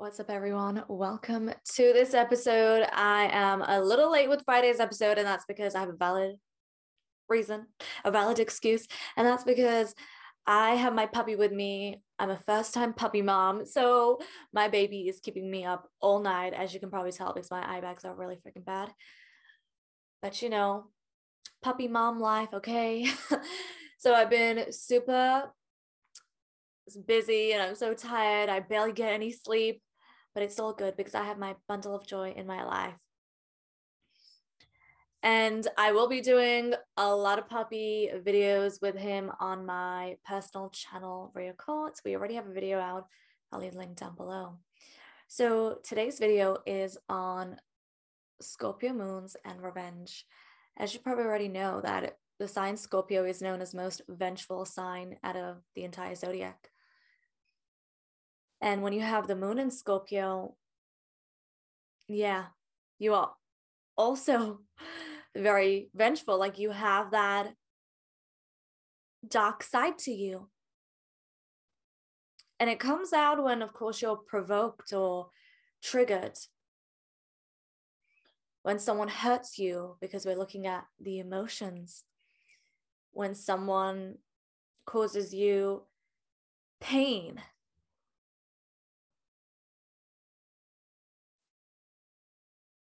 What's up, everyone? Welcome to this episode. I am a little late with Friday's episode, and that's because I have a valid reason, a valid excuse. And that's because I have my puppy with me. I'm a first time puppy mom. So my baby is keeping me up all night, as you can probably tell, because my eye bags are really freaking bad. But you know, puppy mom life, okay? so I've been super busy and I'm so tired. I barely get any sleep but it's all good because I have my bundle of joy in my life. And I will be doing a lot of puppy videos with him on my personal channel, Ria Quartz. We already have a video out. I'll leave a link down below. So today's video is on Scorpio moons and revenge. As you probably already know that the sign Scorpio is known as most vengeful sign out of the entire zodiac. And when you have the moon in Scorpio, yeah, you are also very vengeful. Like you have that dark side to you. And it comes out when, of course, you're provoked or triggered. When someone hurts you, because we're looking at the emotions. When someone causes you pain,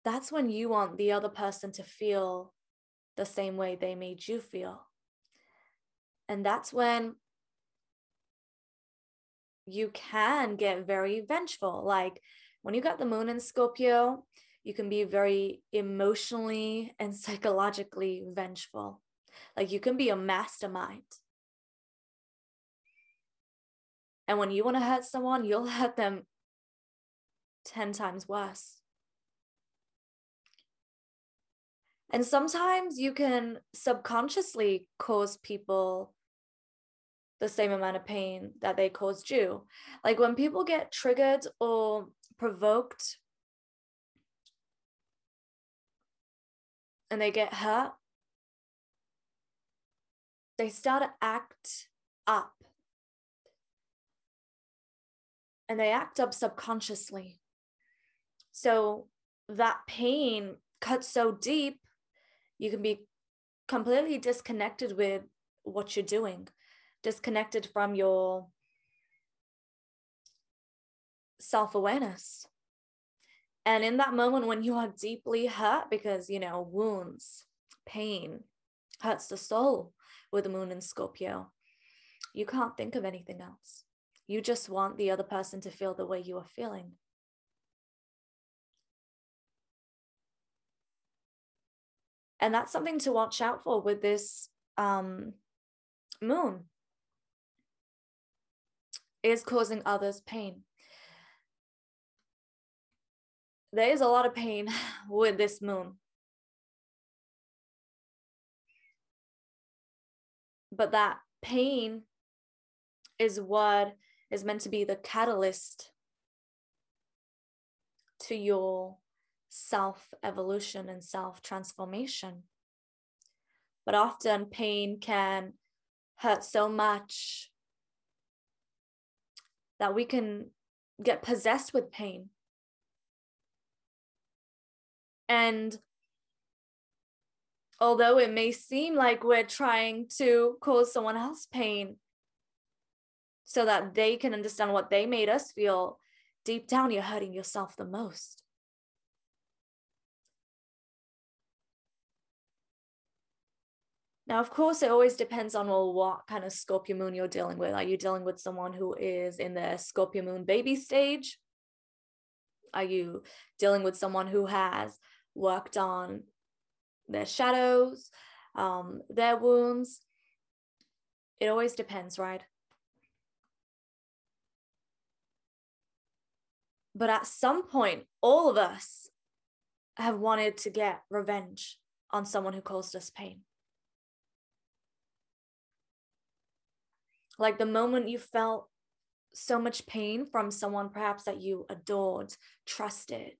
that's when you want the other person to feel the same way they made you feel. And that's when you can get very vengeful. Like when you got the moon in Scorpio, you can be very emotionally and psychologically vengeful. Like you can be a mastermind. And when you want to hurt someone, you'll hurt them 10 times worse. And sometimes you can subconsciously cause people the same amount of pain that they caused you. Like when people get triggered or provoked and they get hurt, they start to act up. And they act up subconsciously. So that pain cuts so deep you can be completely disconnected with what you're doing, disconnected from your self awareness. And in that moment, when you are deeply hurt, because, you know, wounds, pain hurts the soul with the moon in Scorpio, you can't think of anything else. You just want the other person to feel the way you are feeling. And that's something to watch out for with this um, moon. Is causing others pain. There is a lot of pain with this moon. But that pain is what is meant to be the catalyst to your self evolution and self transformation. But often pain can hurt so much that we can get possessed with pain. And although it may seem like we're trying to cause someone else pain so that they can understand what they made us feel, deep down, you're hurting yourself the most. Now, of course, it always depends on well, what kind of Scorpio moon you're dealing with. Are you dealing with someone who is in their Scorpio moon baby stage? Are you dealing with someone who has worked on their shadows, um, their wounds? It always depends, right? But at some point, all of us have wanted to get revenge on someone who caused us pain. Like the moment you felt so much pain from someone perhaps that you adored, trusted.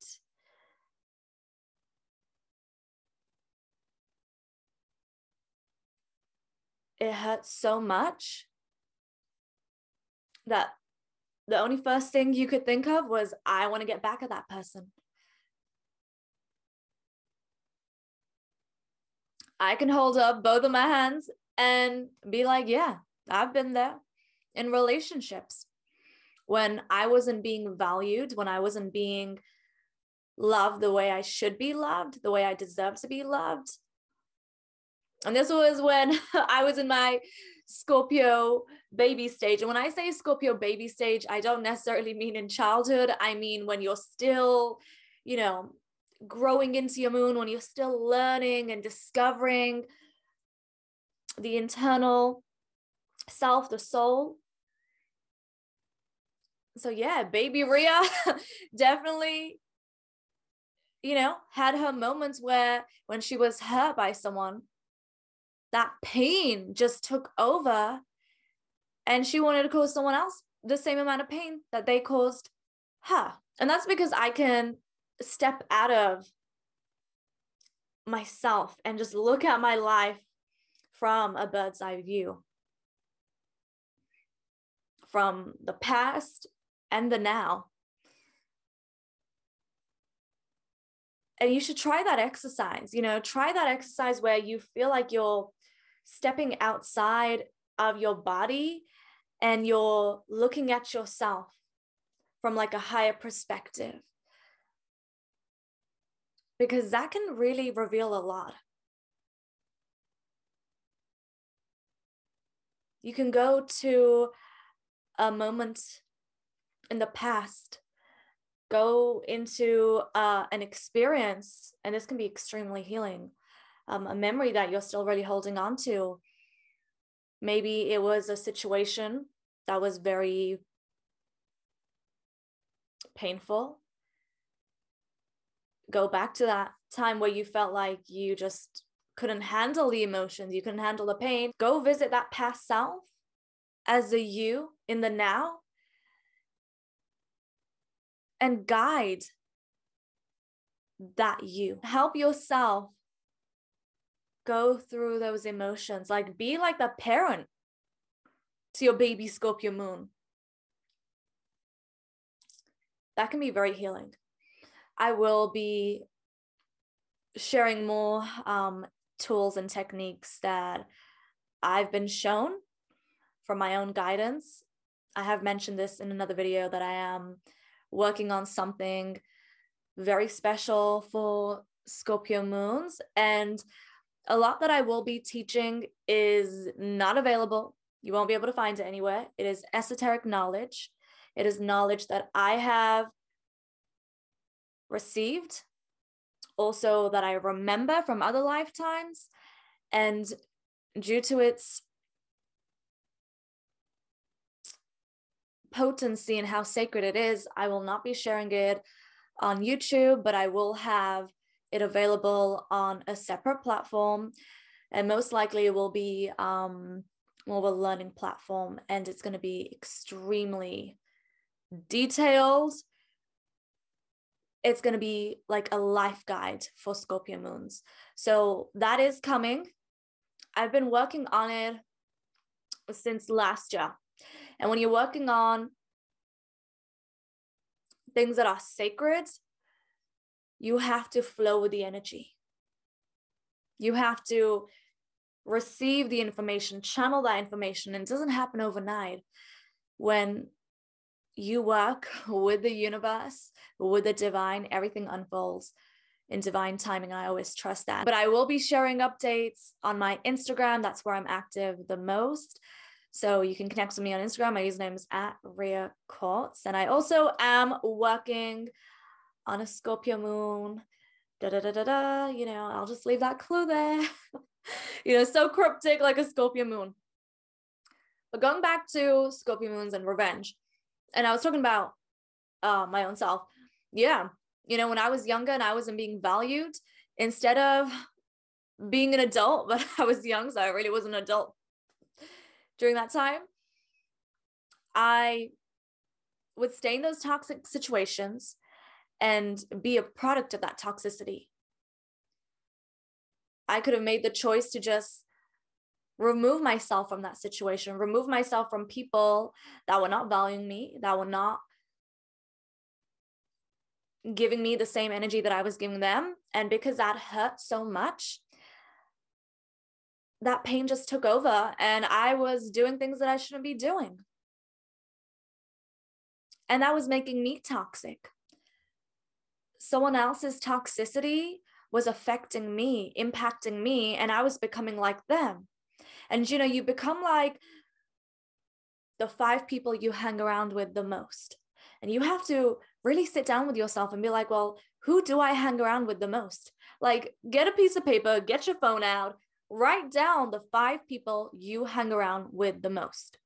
It hurts so much that the only first thing you could think of was, I want to get back at that person. I can hold up both of my hands and be like, yeah, I've been there in relationships when I wasn't being valued, when I wasn't being loved the way I should be loved, the way I deserve to be loved. And this was when I was in my Scorpio baby stage. And when I say Scorpio baby stage, I don't necessarily mean in childhood. I mean when you're still, you know, growing into your moon, when you're still learning and discovering the internal self, the soul. So, yeah, baby Ria definitely, you know, had her moments where when she was hurt by someone, that pain just took over and she wanted to cause someone else the same amount of pain that they caused her. And that's because I can step out of myself and just look at my life from a bird's eye view from the past and the now. And you should try that exercise. You know, try that exercise where you feel like you're stepping outside of your body and you're looking at yourself from like a higher perspective because that can really reveal a lot. You can go to a moment in the past, go into uh, an experience, and this can be extremely healing. Um, a memory that you're still really holding on to. Maybe it was a situation that was very painful go back to that time where you felt like you just couldn't handle the emotions, you couldn't handle the pain, go visit that past self as a you in the now and guide that you. Help yourself go through those emotions. Like be like the parent to your baby Scorpio moon. That can be very healing. I will be sharing more um, tools and techniques that I've been shown from my own guidance. I have mentioned this in another video that I am working on something very special for Scorpio moons. And a lot that I will be teaching is not available. You won't be able to find it anywhere. It is esoteric knowledge. It is knowledge that I have received, also that I remember from other lifetimes. And due to its potency and how sacred it is, I will not be sharing it on YouTube, but I will have it available on a separate platform. And most likely it will be um, more of a learning platform, and it's going to be extremely detailed it's going to be like a life guide for Scorpio moons. So that is coming. I've been working on it since last year. And when you're working on things that are sacred, you have to flow with the energy. You have to receive the information, channel that information, and it doesn't happen overnight. When you work with the universe, with the divine, everything unfolds in divine timing. I always trust that. But I will be sharing updates on my Instagram. That's where I'm active the most. So you can connect with me on Instagram. My username is at Ria Quartz. And I also am working on a Scorpio moon. Da da da da da. You know, I'll just leave that clue there. you know, so cryptic like a Scorpio moon. But going back to Scorpio moons and revenge, and I was talking about uh, my own self. Yeah. You know, when I was younger and I wasn't being valued, instead of being an adult, but I was young, so I really was an adult during that time, I would stay in those toxic situations and be a product of that toxicity. I could have made the choice to just remove myself from that situation, remove myself from people that were not valuing me, that were not giving me the same energy that I was giving them. And because that hurt so much, that pain just took over and I was doing things that I shouldn't be doing. And that was making me toxic. Someone else's toxicity was affecting me, impacting me, and I was becoming like them. And you know, you become like the five people you hang around with the most. And you have to really sit down with yourself and be like, well, who do I hang around with the most? Like, get a piece of paper, get your phone out, write down the five people you hang around with the most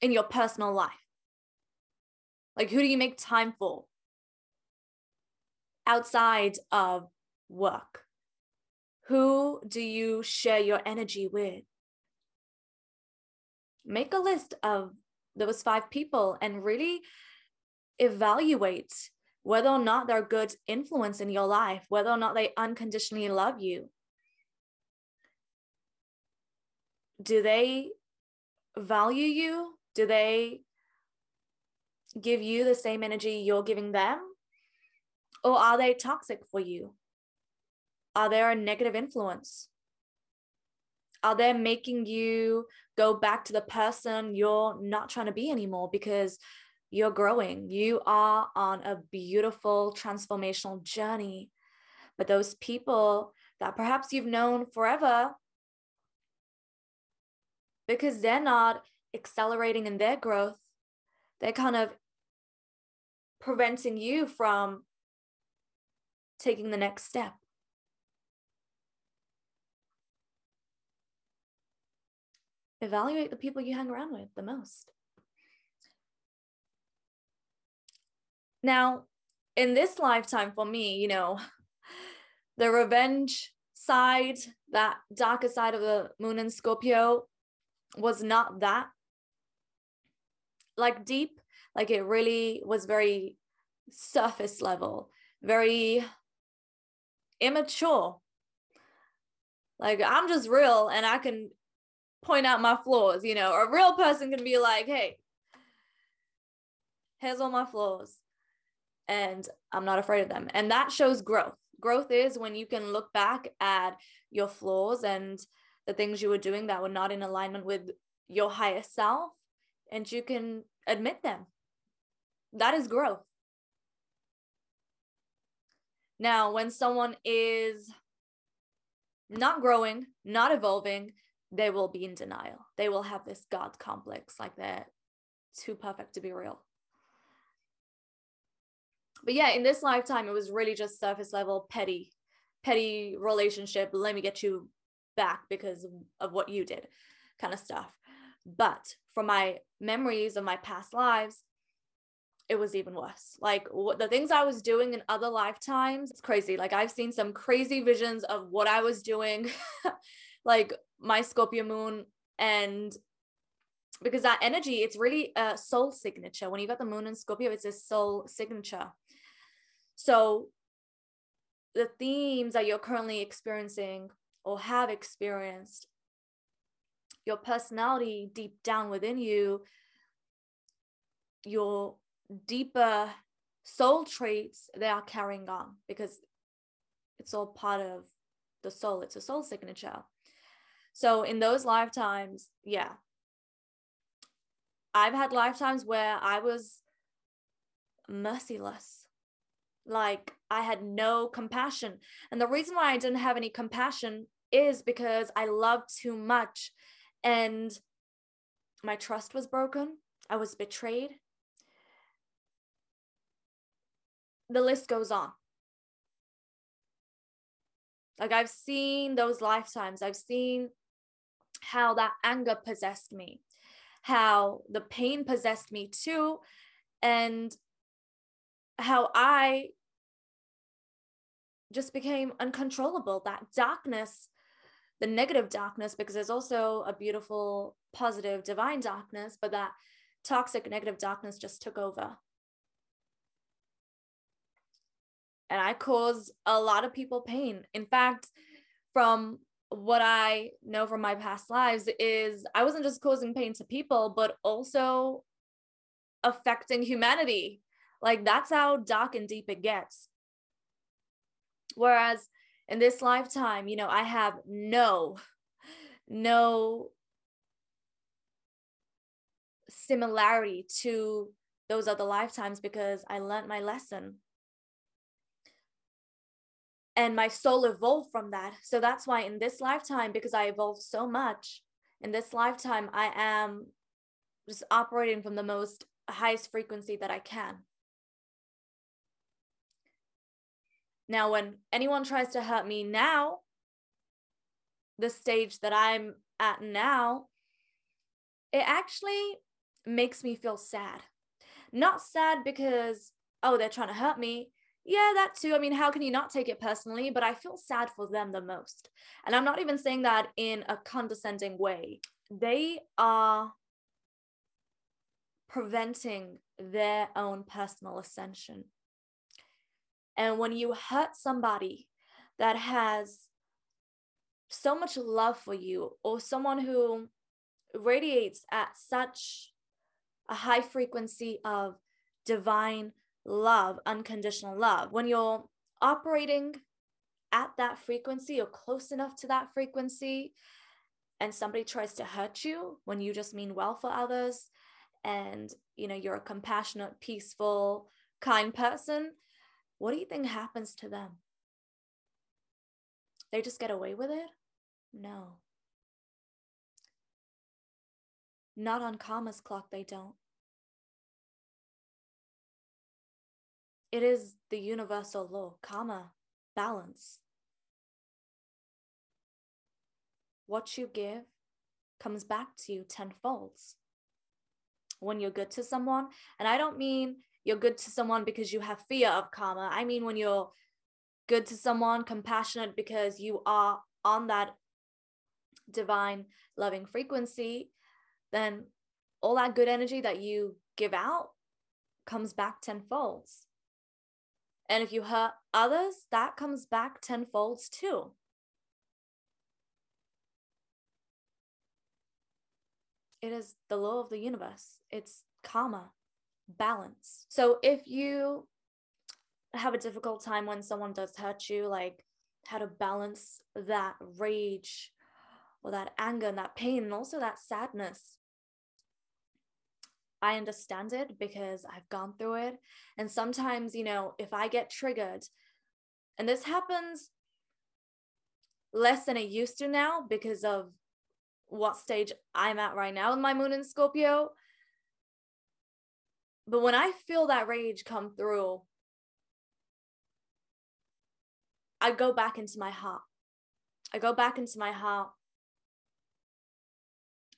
in your personal life. Like, who do you make time for outside of work? Who do you share your energy with? Make a list of those five people and really evaluate whether or not they're good influence in your life, whether or not they unconditionally love you. Do they value you? Do they give you the same energy you're giving them? Or are they toxic for you? Are they a negative influence? Are they making you go back to the person you're not trying to be anymore because you're growing? You are on a beautiful transformational journey. But those people that perhaps you've known forever, because they're not accelerating in their growth, they're kind of preventing you from taking the next step. Evaluate the people you hang around with the most. Now, in this lifetime for me, you know, the revenge side, that darker side of the moon in Scorpio was not that like deep. Like it really was very surface level very immature. Like i'm just real and i can point out my flaws you know? A real person can be like hey here's all my flaws and i'm not afraid of them. And that shows growth. Growth is when you can look back at your flaws and the things you were doing that were not in alignment with your higher self and you can admit them that is growth. Now, when someone is not growing, not evolving, they will be in denial. They will have this God complex, like they're too perfect to be real. But yeah, in this lifetime, it was really just surface level, petty, petty relationship. Let me get you back because of what you did, kind of stuff. But from my memories of my past lives, it was even worse. Like what, the things I was doing in other lifetimes, it's crazy. Like I've seen some crazy visions of what I was doing, like my Scorpio moon and because that energy, it's really a soul signature. When you got the moon in Scorpio, it's a soul signature. So the themes that you're currently experiencing or have experienced, your personality deep down within you, your deeper soul traits they are carrying on because it's all part of the soul. It's a soul signature. So in those lifetimes yeah. I've had lifetimes where i was merciless like i had no compassion and the reason why i didn't have any compassion is because i loved too much and my trust was broken i was betrayed the list goes on. Like I've seen those lifetimes. I've seen how that anger possessed me, how the pain possessed me too, and how I just became uncontrollable. That darkness, the negative darkness, because there's also a beautiful, positive, divine darkness, but that toxic, negative darkness just took over. and I caused a lot of people pain. In fact, from what I know from my past lives is I wasn't just causing pain to people, but also affecting humanity. Like that's how dark and deep it gets. Whereas in this lifetime, you know, I have no, no similarity to those other lifetimes because I learned my lesson. And my soul evolved from that. So that's why in this lifetime, because I evolved so much, in this lifetime, I am just operating from the most highest frequency that I can. Now, when anyone tries to hurt me now, the stage that I'm at now, it actually makes me feel sad. Not sad because, oh, they're trying to hurt me. Yeah, that too. I mean, how can you not take it personally? But I feel sad for them the most. And I'm not even saying that in a condescending way. They are preventing their own personal ascension. And when you hurt somebody that has so much love for you, or someone who radiates at such a high frequency of divine love, unconditional love, when you're operating at that frequency or close enough to that frequency, and somebody tries to hurt you when you just mean well for others, and you know you're a compassionate, peaceful, kind person, what do you think happens to them? They just get away with it? No. Not on karma's clock, they don't. It is the universal law, karma, balance. What you give comes back to you tenfold. When you're good to someone, and I don't mean you're good to someone because you have fear of karma. I mean, when you're good to someone, compassionate because you are on that divine loving frequency, then all that good energy that you give out comes back tenfold. And if you hurt others, that comes back tenfold too. It is the law of the universe. It's karma balance. So if you have a difficult time when someone does hurt you, like how to balance that rage or that anger and that pain and also that sadness. I understand it because I've gone through it. And sometimes, you know, if I get triggered, and this happens less than it used to now because of what stage I'm at right now with my moon in Scorpio. But when I feel that rage come through, I go back into my heart. I go back into my heart.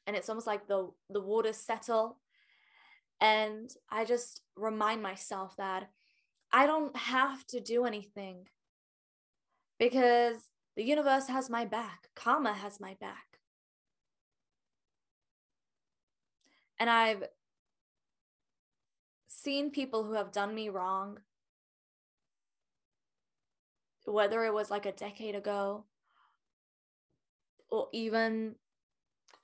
And it's almost like the the waters settle. And I just remind myself that I don't have to do anything because the universe has my back, karma has my back. And I've seen people who have done me wrong, whether it was like a decade ago or even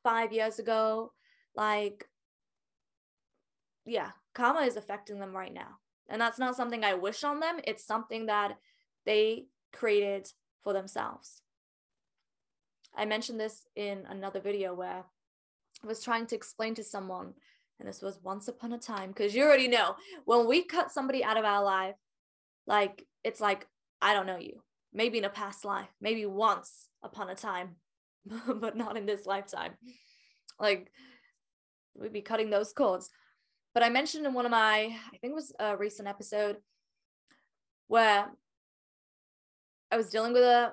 five years ago, like, yeah, karma is affecting them right now. And that's not something I wish on them, it's something that they created for themselves. I mentioned this in another video where I was trying to explain to someone and this was once upon a time because you already know when we cut somebody out of our life like it's like i don't know you maybe in a past life maybe once upon a time but not in this lifetime. Like we'd be cutting those cords. But i mentioned in one of my i think it was a recent episode where i was dealing with a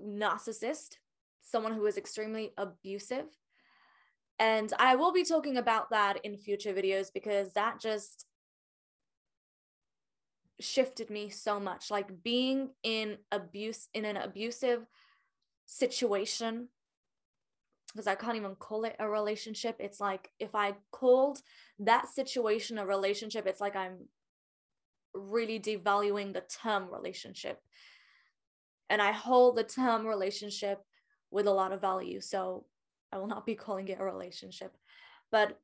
narcissist someone who was extremely abusive and I will be talking about that in future videos because that just shifted me so much. Like being in abuse, in an abusive situation, because I can't even call it a relationship. It's like if I called that situation a relationship, it's like I'm really devaluing the term relationship. And I hold the term relationship with a lot of value. So I will not be calling it a relationship. But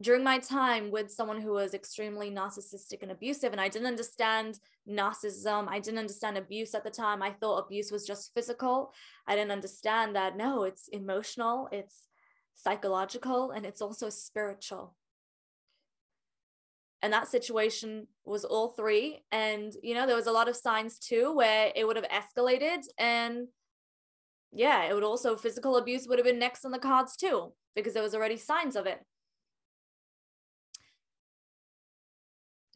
during my time with someone who was extremely narcissistic and abusive, and I didn't understand narcissism, I didn't understand abuse at the time. I thought abuse was just physical. I didn't understand that no, it's emotional, it's psychological, and it's also spiritual. And that situation was all three. And, you know, there was a lot of signs too where it would have escalated. And yeah, it would also, physical abuse would have been next on the cards too, because there was already signs of it.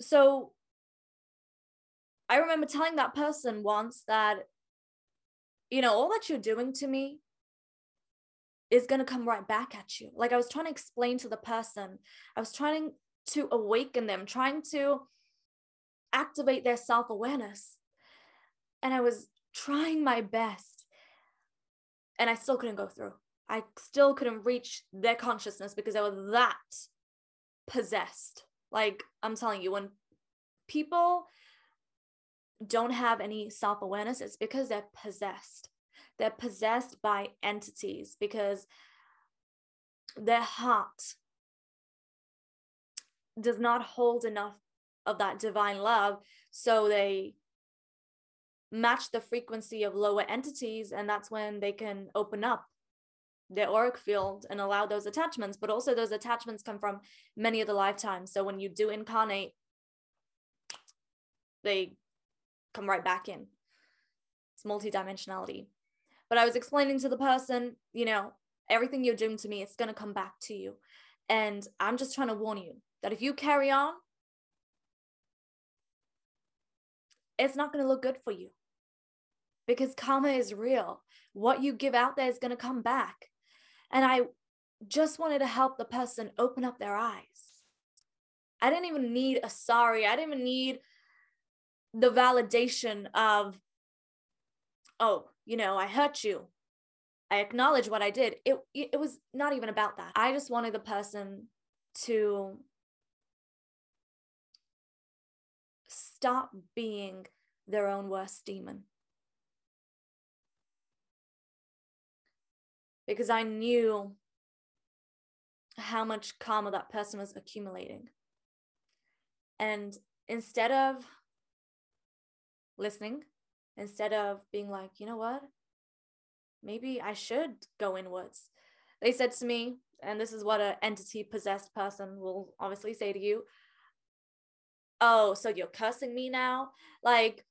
so I remember telling that person once that, you know, all that you're doing to me is going to come right back at you. Like I was trying to explain to the person, I was trying to awaken them, trying to activate their self awareness. And I was trying my best. And I still couldn't go through. I still couldn't reach their consciousness because they were that possessed. Like I'm telling you, when people don't have any self awareness, it's because they're possessed. They're possessed by entities because their heart does not hold enough of that divine love. So they match the frequency of lower entities, and that's when they can open up their auric field and allow those attachments. But also, those attachments come from many of the lifetimes. So when you do incarnate, they come right back in. It's multidimensionality. But I was explaining to the person, you know, everything you're doing to me, it's going to come back to you. And I'm just trying to warn you that if you carry on, it's not going to look good for you because karma is real. What you give out there is going to come back. And I just wanted to help the person open up their eyes. I didn't even need a sorry. I didn't even need the validation of, oh, you know, I hurt you. I acknowledge what I did. It it was not even about that. I just wanted the person to stop being their own worst demon. Because I knew how much karma that person was accumulating. And instead of listening instead of being like, you know what? Maybe I should go inwards. They said to me, and this is what an entity possessed person will obviously say to you Oh, so you're cursing me now? Like,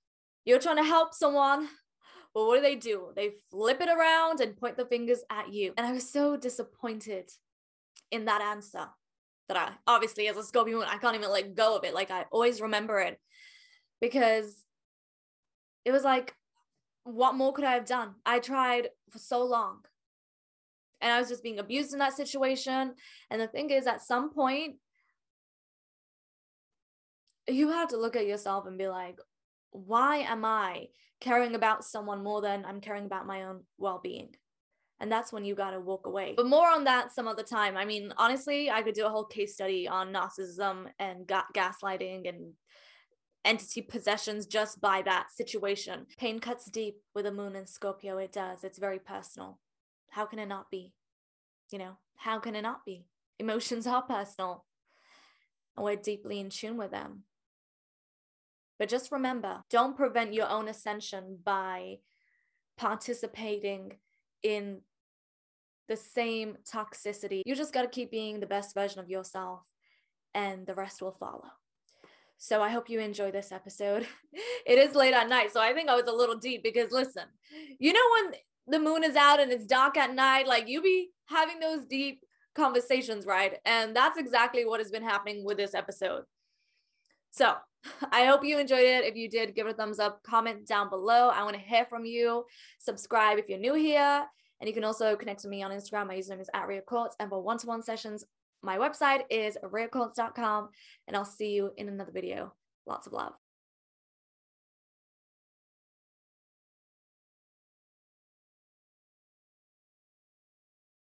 you're trying to help someone. Well, what do they do? They flip it around and point the fingers at you. And I was so disappointed in that answer that I obviously, as a Scorpio I can't even let go of it. Like, I always remember it because it was like, what more could I have done? I tried for so long. And I was just being abused in that situation. And the thing is, at some point, you have to look at yourself and be like, why am I caring about someone more than I'm caring about my own well being? And that's when you got to walk away. But more on that some other time. I mean, honestly, I could do a whole case study on narcissism and ga- gaslighting and entity possessions just by that situation. Pain cuts deep with a moon in Scorpio. It does. It's very personal. How can it not be? You know, how can it not be? Emotions are personal and we're deeply in tune with them. But just remember don't prevent your own ascension by participating in the same toxicity. You just got to keep being the best version of yourself, and the rest will follow. So I hope you enjoy this episode. It is late at night, so I think I was a little deep because listen, you know when the moon is out and it's dark at night, like you be having those deep conversations, right? And that's exactly what has been happening with this episode. So I hope you enjoyed it. If you did, give it a thumbs up, comment down below. I want to hear from you. Subscribe if you're new here. And you can also connect to me on Instagram. My username is at Ria Quartz. And for one to one sessions, my website is riaquartz.com, and I'll see you in another video. Lots of love.